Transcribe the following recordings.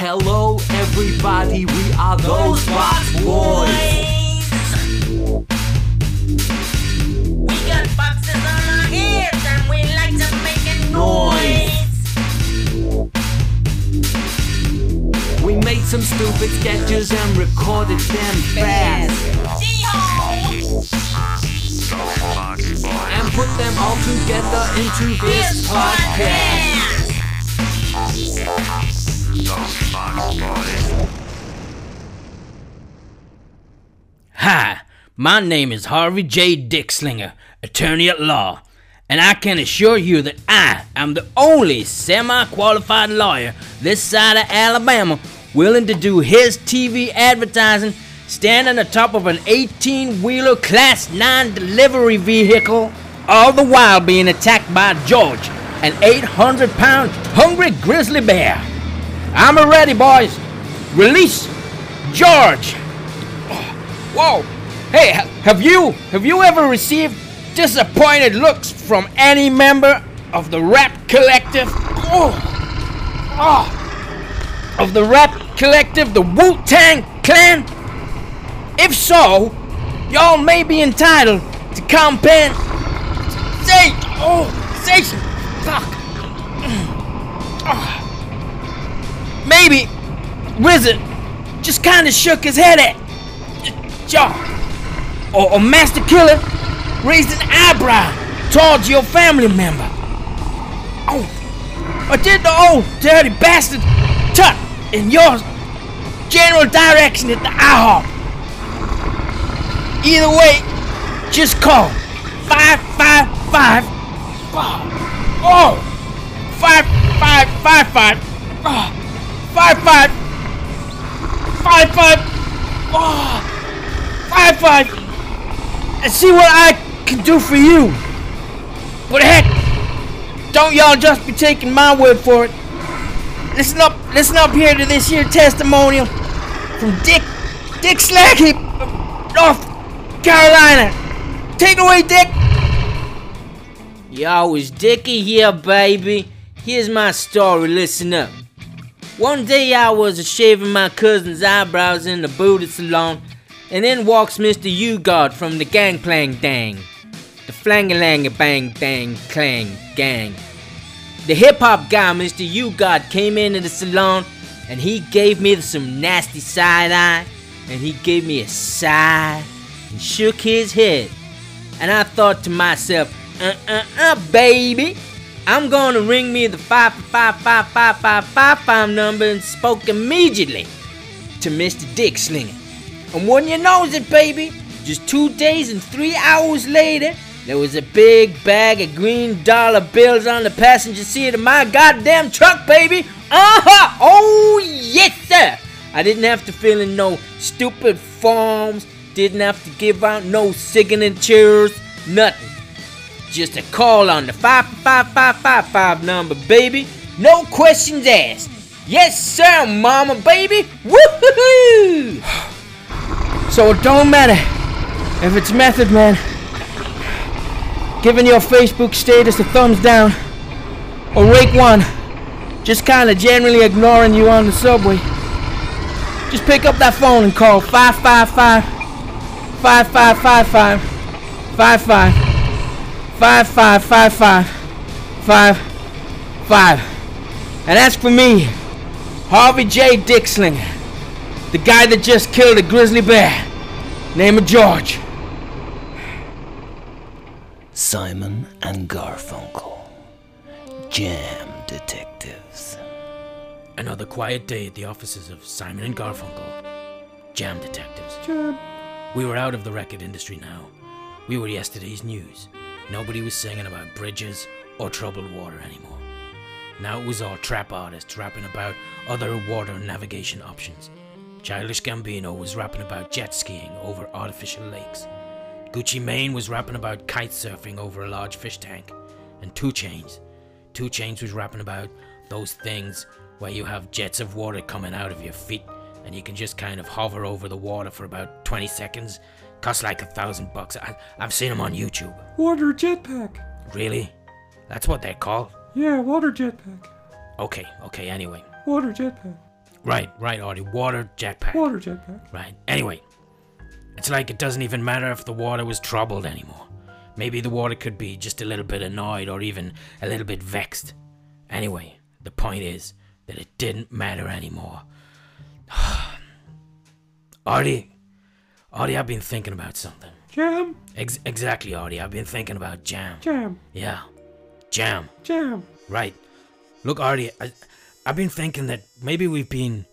Hello, everybody, we are those box boys. We got boxes on our heads and we like to make a noise. We made some stupid sketches and recorded them fast. And put them all together into this podcast. Hi, my name is Harvey J. Dickslinger, attorney at law, and I can assure you that I am the only semi qualified lawyer this side of Alabama willing to do his TV advertising standing on the top of an 18 wheeler Class 9 delivery vehicle, all the while being attacked by George, an 800 pound hungry grizzly bear. I'm ready, boys. Release George. Whoa! Hey, have you have you ever received disappointed looks from any member of the rap collective? Oh, oh, of the rap collective, the Wu Tang Clan? If so, y'all may be entitled to compen. Say, oh, say, fuck. Ah. Maybe Wizard just kind of shook his head at jaw. Or, or Masta Killa raised an eyebrow towards your family member. Oh, or did the old dirty bastard tut in your general direction at the IHOP? Either way, just call 555 Oh, 5555 oh, ah. 55 55 oh, Five five, and see what I can do for you. But heck, don't y'all just be taking my word for it. Listen up, listen up here to this here testimonial from Dick, Dick Slacky, North Carolina. Take it away, Dick. Yo, it's Dickie here, baby. Here's my story. Listen up. One day I was a shaving my cousin's eyebrows in the booty salon and in walks Mr. U-God from the Gangplank Dang. The Flangalanga Bang Dang Clang Gang. The hip hop guy, Mr. U-God, came into the salon and he gave me some nasty side eye and he gave me a sigh and shook his head. And I thought to myself, uh uh uh, baby, I'm gonna ring me the 5555555 number and spoke immediately to Mr. Dick Slinger. And when you knows it, baby, just two days and three hours later, there was a big bag of green dollar bills on the passenger seat of my goddamn truck, baby. Uh huh. Oh yes, sir. I didn't have to fill in no stupid forms. Didn't have to give out no signatures. Nothing. Just a call on the 55555 number, baby. No questions asked. Yes, sir, mama, baby. Woohoo! So it don't matter if it's Method Man giving your Facebook status a thumbs down or Raekwon just kind of generally ignoring you on the subway. Just pick up that phone and call 555 5555 55 5555 55 and ask for me, Harvey J. Dickslinger, the guy that just killed a grizzly bear. Name of George. Simon and Garfunkel. Jam Detectives. Another quiet day at the offices of Simon and Garfunkel, Jam Detectives. Jam. We were out of the record industry now. We were yesterday's news. Nobody was singing about bridges or troubled water anymore. Now it was all trap artists rapping about other water navigation options. Childish Gambino was rapping about jet skiing over artificial lakes. Gucci Mane was rapping about kite surfing over a large fish tank. And 2 Chainz. 2 Chainz was rapping about those things where you have jets of water coming out of your feet and you can just kind of hover over the water for about 20 seconds. Cost like a thousand bucks. I, I've seen them on YouTube. Water jetpack. Really? That's what they're called? Yeah, water jetpack. Okay, okay, anyway. Water jetpack. Right, right, Artie. Water jetpack. Water jetpack. Right. Anyway, it's like it doesn't even matter if the water was troubled anymore. Maybe the water could be just a little bit annoyed or even a little bit vexed. Anyway, the point is that it didn't matter anymore. Artie, Artie, I've been thinking about something. Jam, Ex- exactly, Artie. I've been thinking about jam. jam, Yeah, jam. jam. Right. Look, Artie, I, I've been thinking that maybe we've been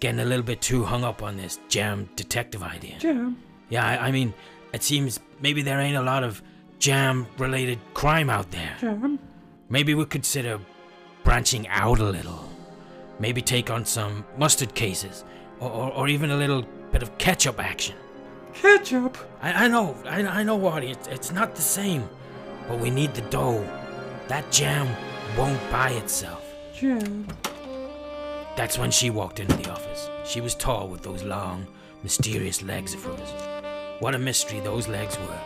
getting a little bit too hung up on this jam detective idea. Jam, Yeah, I, I mean, it seems maybe there ain't a lot of jam related crime out there. jam, Maybe we could consider branching out a little. Maybe take on some mustard cases, or, or, or even a little bit of ketchup action. Ketchup. I, I know, I, I know, Artie, it's, it's not the same, but we need the dough. That jam won't buy itself. Jam, That's when she walked into the office. She was tall with those long, mysterious legs of hers. What a mystery those legs were.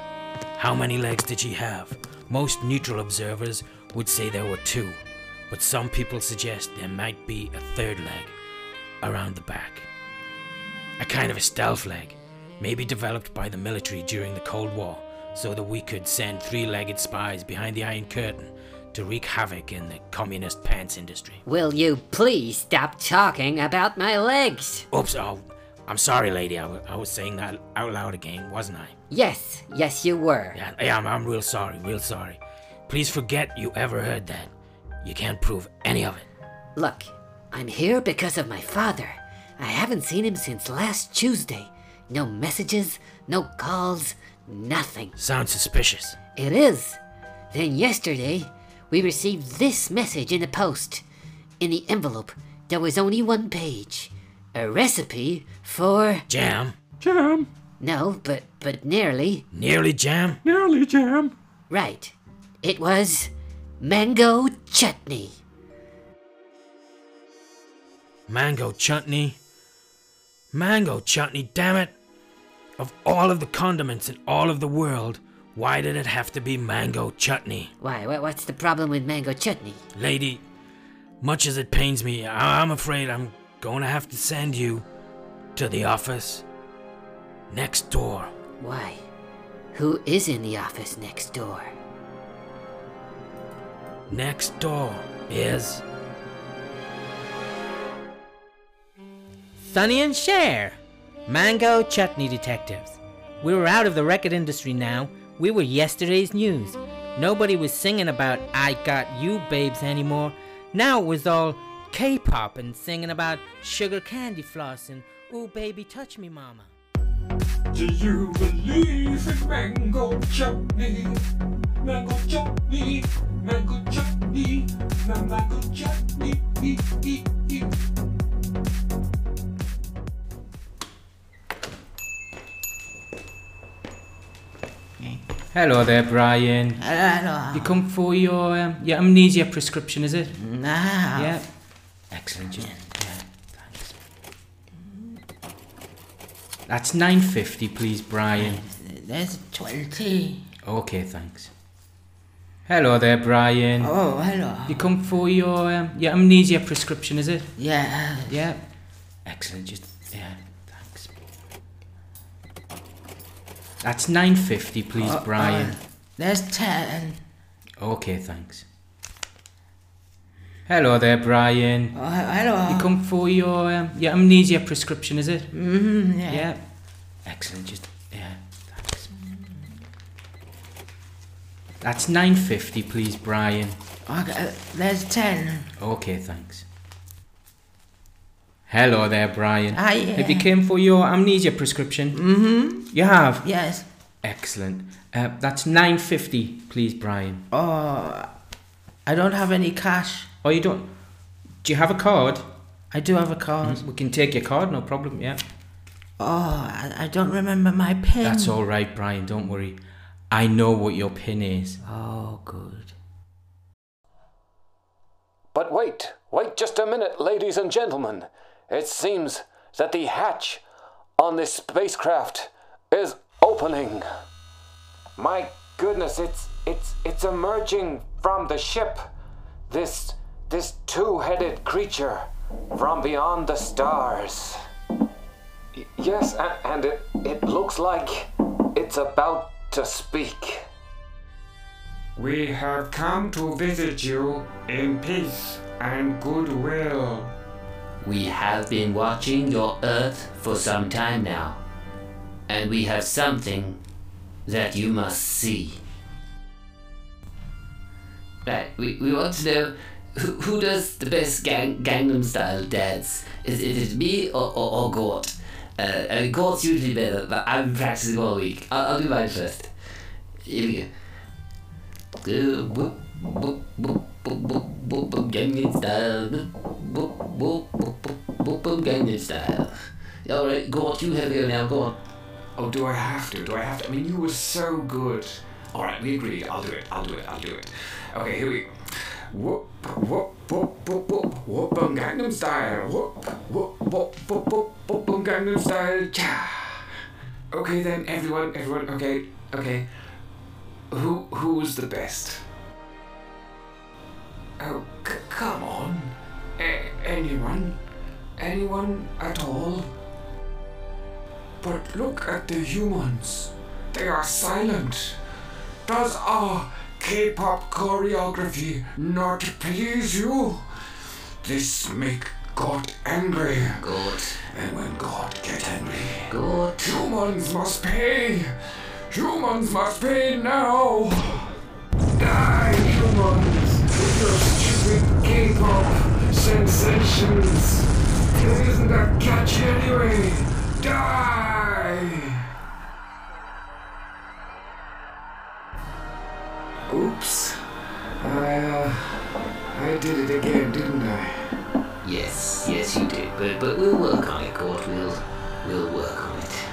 How many legs did she have? Most neutral observers would say there were two, but some people suggest there might be a third leg around the back. A kind of a stealth leg, maybe developed by the military during the Cold War, so that we could send three legged spies behind the Iron Curtain to wreak havoc in the communist pants industry. Will you please stop talking about my legs? Oops, oh, I'm sorry, lady. I I was saying that out loud again, wasn't I? Yes, yes, you were. Yeah, yeah I'm, I'm real sorry, real sorry. Please forget you ever heard that. You can't prove any of it. Look, I'm here because of my father. I haven't seen him since last Tuesday. No messages, no calls, nothing. Sounds suspicious. It is. Then yesterday, we received this message in the post. In the envelope, there was only one page. A recipe for. Jam? jam, No, but but nearly. Nearly jam? nearly jam. Right. It was mango chutney. Mango chutney? Mango chutney, damn it! Of all of the condiments in all of the world, why did it have to be mango chutney? Why? What's the problem with mango chutney? Lady, much as it pains me, I- I'm afraid I'm going to have to send you to the office next door. Why? Who is in the office next door? Next door is. Sonny and Cher, Mango Chutney Detectives. We were out of the record industry now. We were yesterday's news. Nobody was singing about I Got You Babes anymore. Now it was all K pop and singing about sugar candy floss and Ooh Baby Touch Me Mama. Do you believe in mango chutney? Mango chutney, mango chutney, mango chutney. Hello there, Brian. Hello. You come for your um, your amnesia prescription, is it? Now. Yeah. Excellent. Just, yeah, thanks. That's nine fifty, please, Brian. There's 20. Okay, thanks. Hello there, Brian. Oh, hello. You come for your um, your amnesia prescription, is it? Yeah. Yeah. Excellent. Just yeah, thanks. That's nine fifty, please, Oh, Brian. uh, there's 10. Okay, thanks. Hello there, Brian. Oh, he- hello. You come for your um, your amnesia prescription, is it? Mm, yeah. Yeah. Excellent. Just yeah, thanks. That's nine fifty, please, Brian. Okay, uh, there's 10. Okay, thanks. Hello there, Brian. Ah, yeah. Have you came for your amnesia prescription? Mm-hmm. You have. Yes. Excellent. Uh, that's nine fifty, please, Brian. Oh, I don't have any cash. Oh, you don't? Do you have a card? I do have a card. We can take your card, no problem. Yeah. Oh, I, I don't remember my pin. That's all right, Brian. Don't worry. I know what your pin is. Oh, good. But wait, wait just a minute, ladies and gentlemen. It seems that the hatch on this spacecraft is opening. My goodness, it's it's it's emerging from the ship. This this two-headed creature. from beyond the stars. Y- yes, and, and it, it looks like it's about to speak. We have come to visit you in peace and goodwill. We have been watching your Earth for some time now, and we have something that you must see. Right, we, we want to know who, who does the best gang, Gangnam Style dance? Is, is it me or, or, or Gort? Uh, I mean, Gort's usually better, but I've been practicing all week. I'll, I'll do mine first. Here we go. Uh, whoop, whoop, whoop, Gangnam Style. Gangnam Style. Alright, Gort, you have it now, go on. Oh, do I have to? Do I have to? I mean, you were so good. All right, we agree. I'll do it. I'll do it. I'll do it. Okay, here we. Whoop whoop whoop whoop whoop whoop um Gangnam Style. Whoop whoop whoop whoop whoop whoop um Gangnam Style. Cha. Okay then, everyone, everyone. Okay, okay. Who who's the best? Oh, c- come on. A- anyone, anyone at all. But look at the humans. They are silent. Does our K-pop choreography not please you? This make God angry. God. And when God get angry, God. humans must pay. Humans must pay now. Die, humans, K-pop sensations. It isn't that catchy anyway. Die. Oops. I, uh, I did it again, didn't I? Yes, yes, you did. But but we'll work on it, Gort. We'll we'll work on it.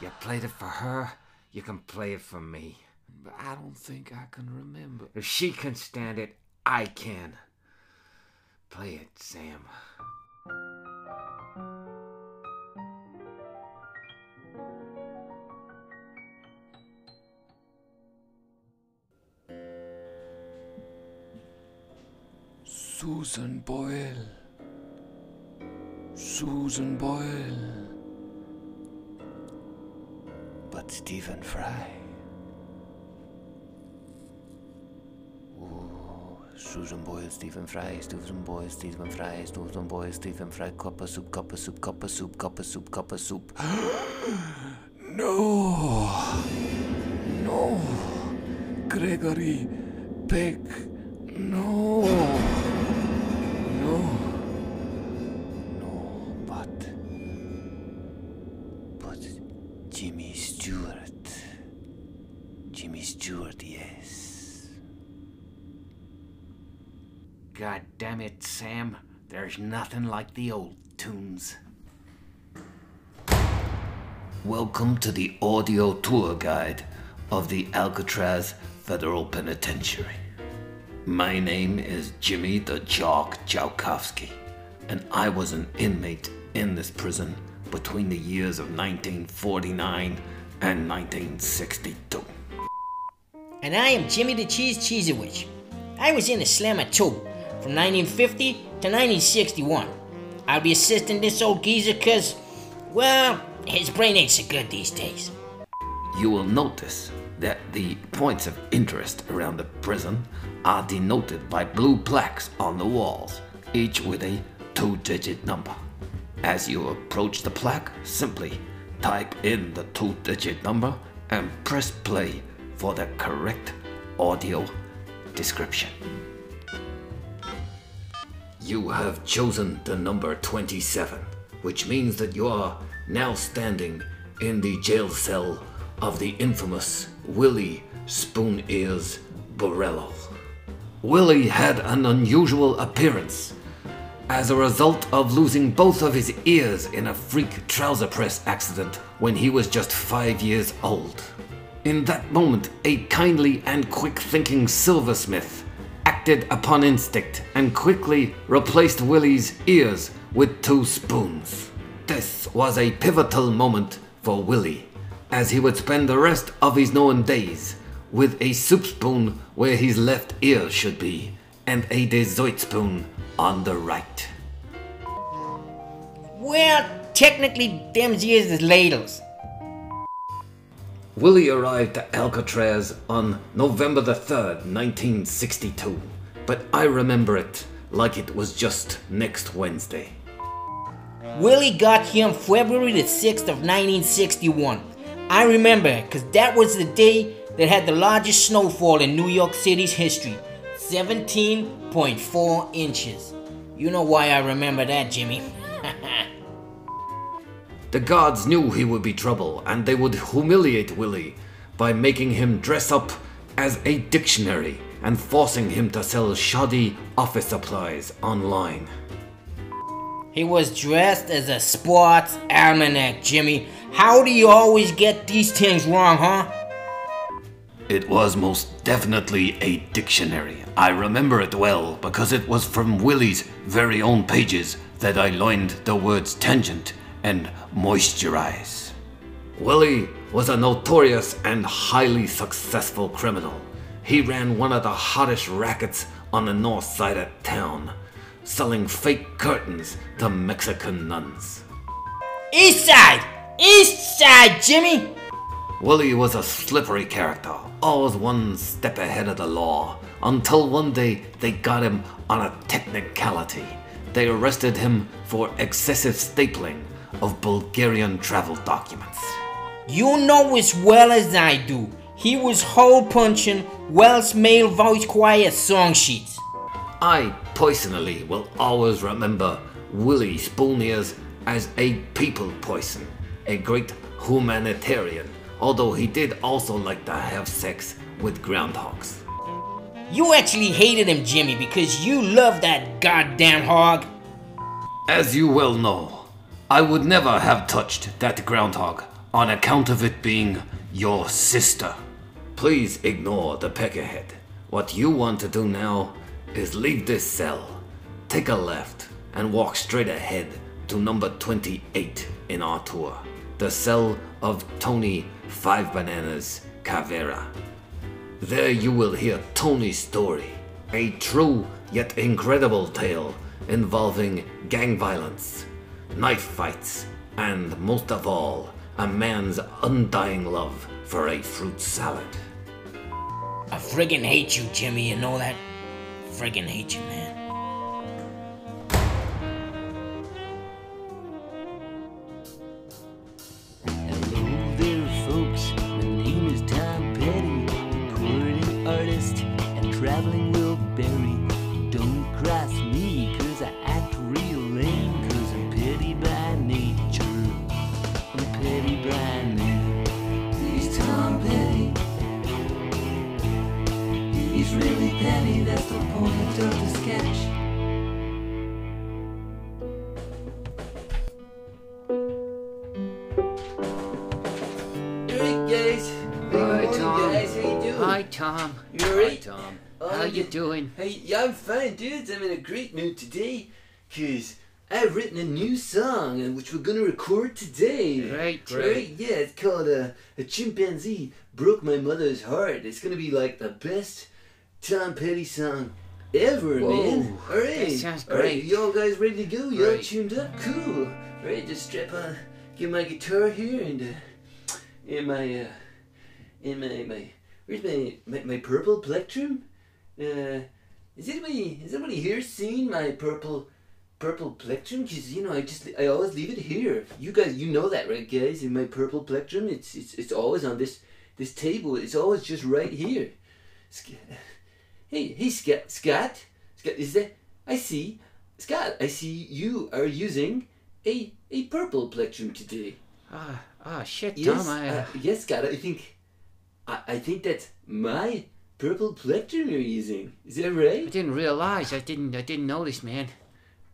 You played it for her, you can play it for me. But I don't think I can remember. If she can stand it, I can. Play it, Sam. Susan Boyle. Susan Boyle. But Stephen Fry. Susan Boyle, Stephen Fry, Susan Boyle, Stephen Fry, Susan Boyle, Stephen Fry, copper soup, copper soup, copper soup, copper soup, copper soup. No. No. Gregory Peck. No. No. No, but. But Jimmy Stewart. Jimmy Stewart, yes. God damn it, Sam. There's nothing like the old tunes. Welcome to the audio tour guide of the Alcatraz Federal Penitentiary. My name is Jimmy the Jock Joukowski, and I was an inmate in this prison between the years of 1949 and 1962. And I am Jimmy the Cheese Cheesewich. I was in the Slammer too, from 1950 to 1961. I'll be assisting this old geezer cause, well, his brain ain't so good these days. You will notice that the points of interest around the prison are denoted by blue plaques on the walls, each with a two digit number. As you approach the plaque, simply type in the two digit number and press play for the correct audio description. You have chosen the number 27, which means that you are now standing in the jail cell of the infamous Willie Spoon Ears Borello. Willie had an unusual appearance as a result of losing both of his ears in a freak trouser press accident when he was just five years old. In that moment, a kindly and quick thinking silversmith acted upon instinct and quickly replaced Willie's ears with two spoons. This was a pivotal moment for Willie, as he would spend the rest of his known days with a soup spoon where his left ear should be, and a dessert spoon on the right. Well, technically, them's ears is ladles. Willie arrived at Alcatraz on November the 3rd, 1962, but I remember it like it was just next Wednesday. Willie got here February the 6th of 1961. I remember because that was the day that had the largest snowfall in New York City's history 17.4 inches. You know why I remember that, Jimmy. The gods knew he would be trouble, and they would humiliate Willie by making him dress up as a dictionary and forcing him to sell shoddy office supplies online. he was dressed as a sports almanac, Jimmy. How do you always get these things wrong, huh? It was most definitely a dictionary. I remember it well because it was from Willie's very own pages that I learned the words tangent and moisturize. Willie was a notorious and highly successful criminal. He ran one of the hottest rackets on the north side of town, selling fake curtains to Mexican nuns. East side! East side, Jimmy! Willie was a slippery character, always one step ahead of the law, until one day they got him on a technicality. They arrested him for excessive stapling of Bulgarian travel documents. You know as well as I do, he was hole punching Welsh male voice choir song sheets. I personally will always remember Willie Spoon Ears as a people person, a great humanitarian, although he did also like to have sex with groundhogs. You actually hated him, Jimmy, because you love that goddamn hog. As you well know, I would never have touched that groundhog on account of it being your sister. Please ignore the peckerhead. What you want to do now is leave this cell, take a left, and walk straight ahead to number 28 in our tour. The cell of Tony Five Bananas Cavera. There you will hear Tony's story, a true yet incredible tale involving gang violence, knife fights, and most of all, a man's undying love for a fruit salad. I friggin' hate you, Jimmy, you know that? Friggin' hate you, man. Guys. Hi, Good morning, Tom. guys. How you doing? Hi, Tom. You alright? Tom. Oh, How you doing? Hey, yeah, I'm fine, dudes. I'm in a great mood today, cause I've written a new song, uh, which we're gonna record today. Great, Right? Yeah, it's called uh, "A Chimpanzee Broke My Mother's Heart." It's gonna be like the best Tom Petty song ever, Whoa, man. All right, that sounds All right, y'all guys ready to go? Y'all Right. tuned up? Cool. All right, just strap on, get my guitar here, and uh, and my uh, and my my where's my my, my purple plectrum? Uh, is anybody has anybody here seeing my purple purple plectrum? Because you know I just I always leave it here. You guys you know that right, guys? In my purple plectrum, it's it's it's always on this this table. It's always just right here. Hey hey Scott Scott Scott is that I see Scott I see you are using a a purple plectrum today. Ah, ah, shit, Yes, Tom. I, uh, yes, Scott. I think, I, I think that's my purple plectrum you're using. Is that right? I didn't realize. I didn't. I didn't notice, man.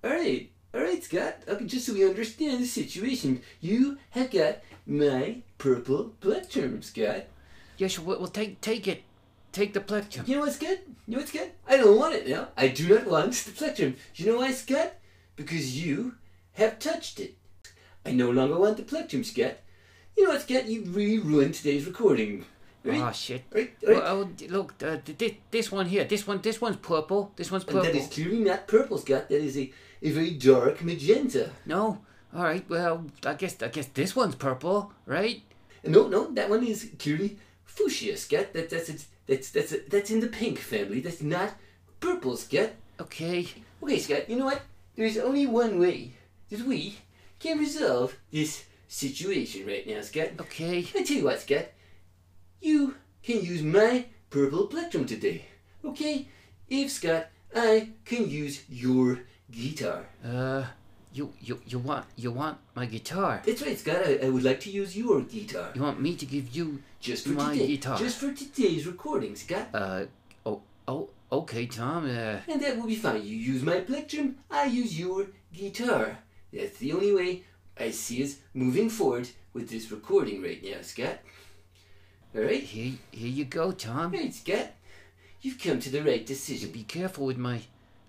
All right, all right, Scott. Okay, just so we understand the situation, you have got my purple plectrum, Scott. Yes, we'll, we'll take take it. Take the plectrum. You know what's good? You know what's good? I don't want it now. I do not want the plectrum. You know why, Scott? Because you have touched it. I no longer want the plectrum, Scott. You know what, Scott? You really ruined today's recording. Right? Oh shit. Right, right. Well, oh, look, uh, this, this one here, this one, this one's purple. This one's purple. And that is clearly not purple, Scott. That is a, a very dark magenta. No. All right. Well, I guess I guess this one's purple, right? No, no, that one is clearly fuchsia, Scott. That, that's it's, that's that's that's in the pink family. That's not purple, Scott. Okay. Okay, Scott. You know what? There's only one way that we can resolve this situation right now, Scott. Okay. I tell you what, Scott. You can use my purple plectrum today. Okay? If Scott, I can use your guitar. Uh, you you you want you want my guitar? That's right, Scott. I, I would like to use your guitar. You want me to give you Just for my today. guitar? Just for today's recording, Scott. Uh, oh oh okay, Tom. Uh, And that will be fine. You use my plectrum, I use your guitar. That's the only way I see us moving forward with this recording right now, Scott. Alright? here here you go, Tom. Alright, Scott. You've come to the right decision. Be careful with my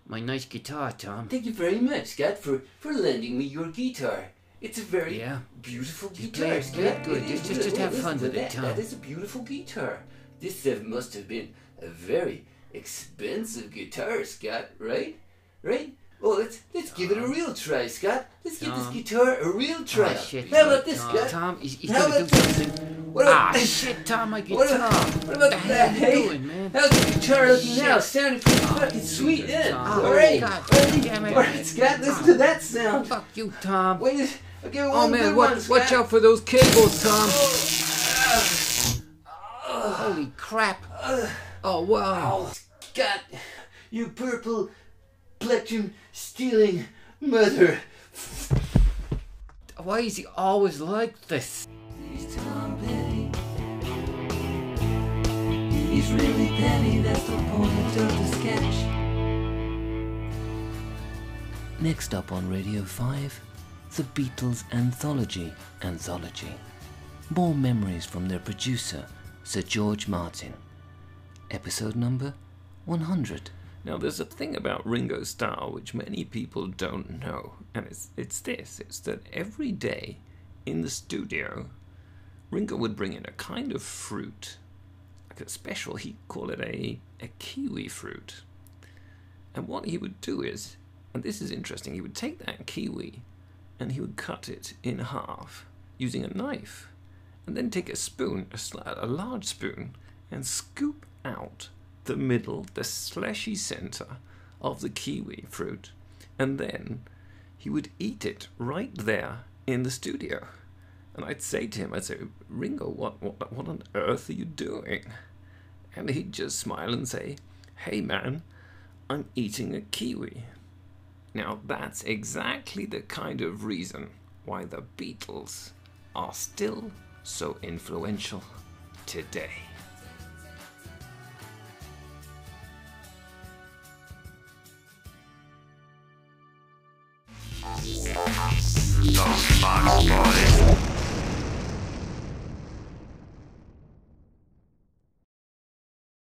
my nice guitar, Tom. Thank you very much, Scott, for, for lending me your guitar. It's a very Yeah. beautiful Just guitar, play Scott. play good. It Just- just- just have fun with it, that. Tom. That is a beautiful guitar. This uh, must have been a very expensive guitar, Scott, right? Right? Well, let's let's give it a real try, Scott. Let's give this Tom. guitar a real try. Oh, shit, How about this, Tom, Scott? Tom, he's, he's How gonna do about this? something. What about Ah, shit, Tom, my guitar. What about, what about the hell that, are you hey? doing, man? How's the guitar looking now? Sounding pretty fucking sweet, yeah. Tom. All right, God ready? damn it. All right, Scott, listen to that sound. Fuck you, Tom. Wait, I'll give it Oh man, good watch, one, Scott. watch out for those cables, Tom. Holy crap. Oh wow. Oh, Scott, you purple plectrum stealing mother. Why is he always like this? He's Tom Petty. He's really petty, that's the point of the sketch. Next up on Radio 5, the Beatles Anthology Anthology. More memories from their producer, Sir George Martin. Episode number 100. Now, there's a thing about Ringo Starr which many people don't know, and it's, it's this it's that every day in the studio, Ringo would bring in a kind of fruit, like a special, he'd call it a, a kiwi fruit. And what he would do is, and this is interesting, he would take that kiwi and he would cut it in half using a knife, and then take a spoon, a, a large spoon, and scoop out the middle, the slashy center of the kiwi fruit, and then he would eat it right there in the studio. And I'd say to him, I'd say, Ringo, what, what, what on earth are you doing? And he'd just smile and say, Hey man, I'm eating a kiwi. Now that's exactly the kind of reason why the Beatles are still so influential today.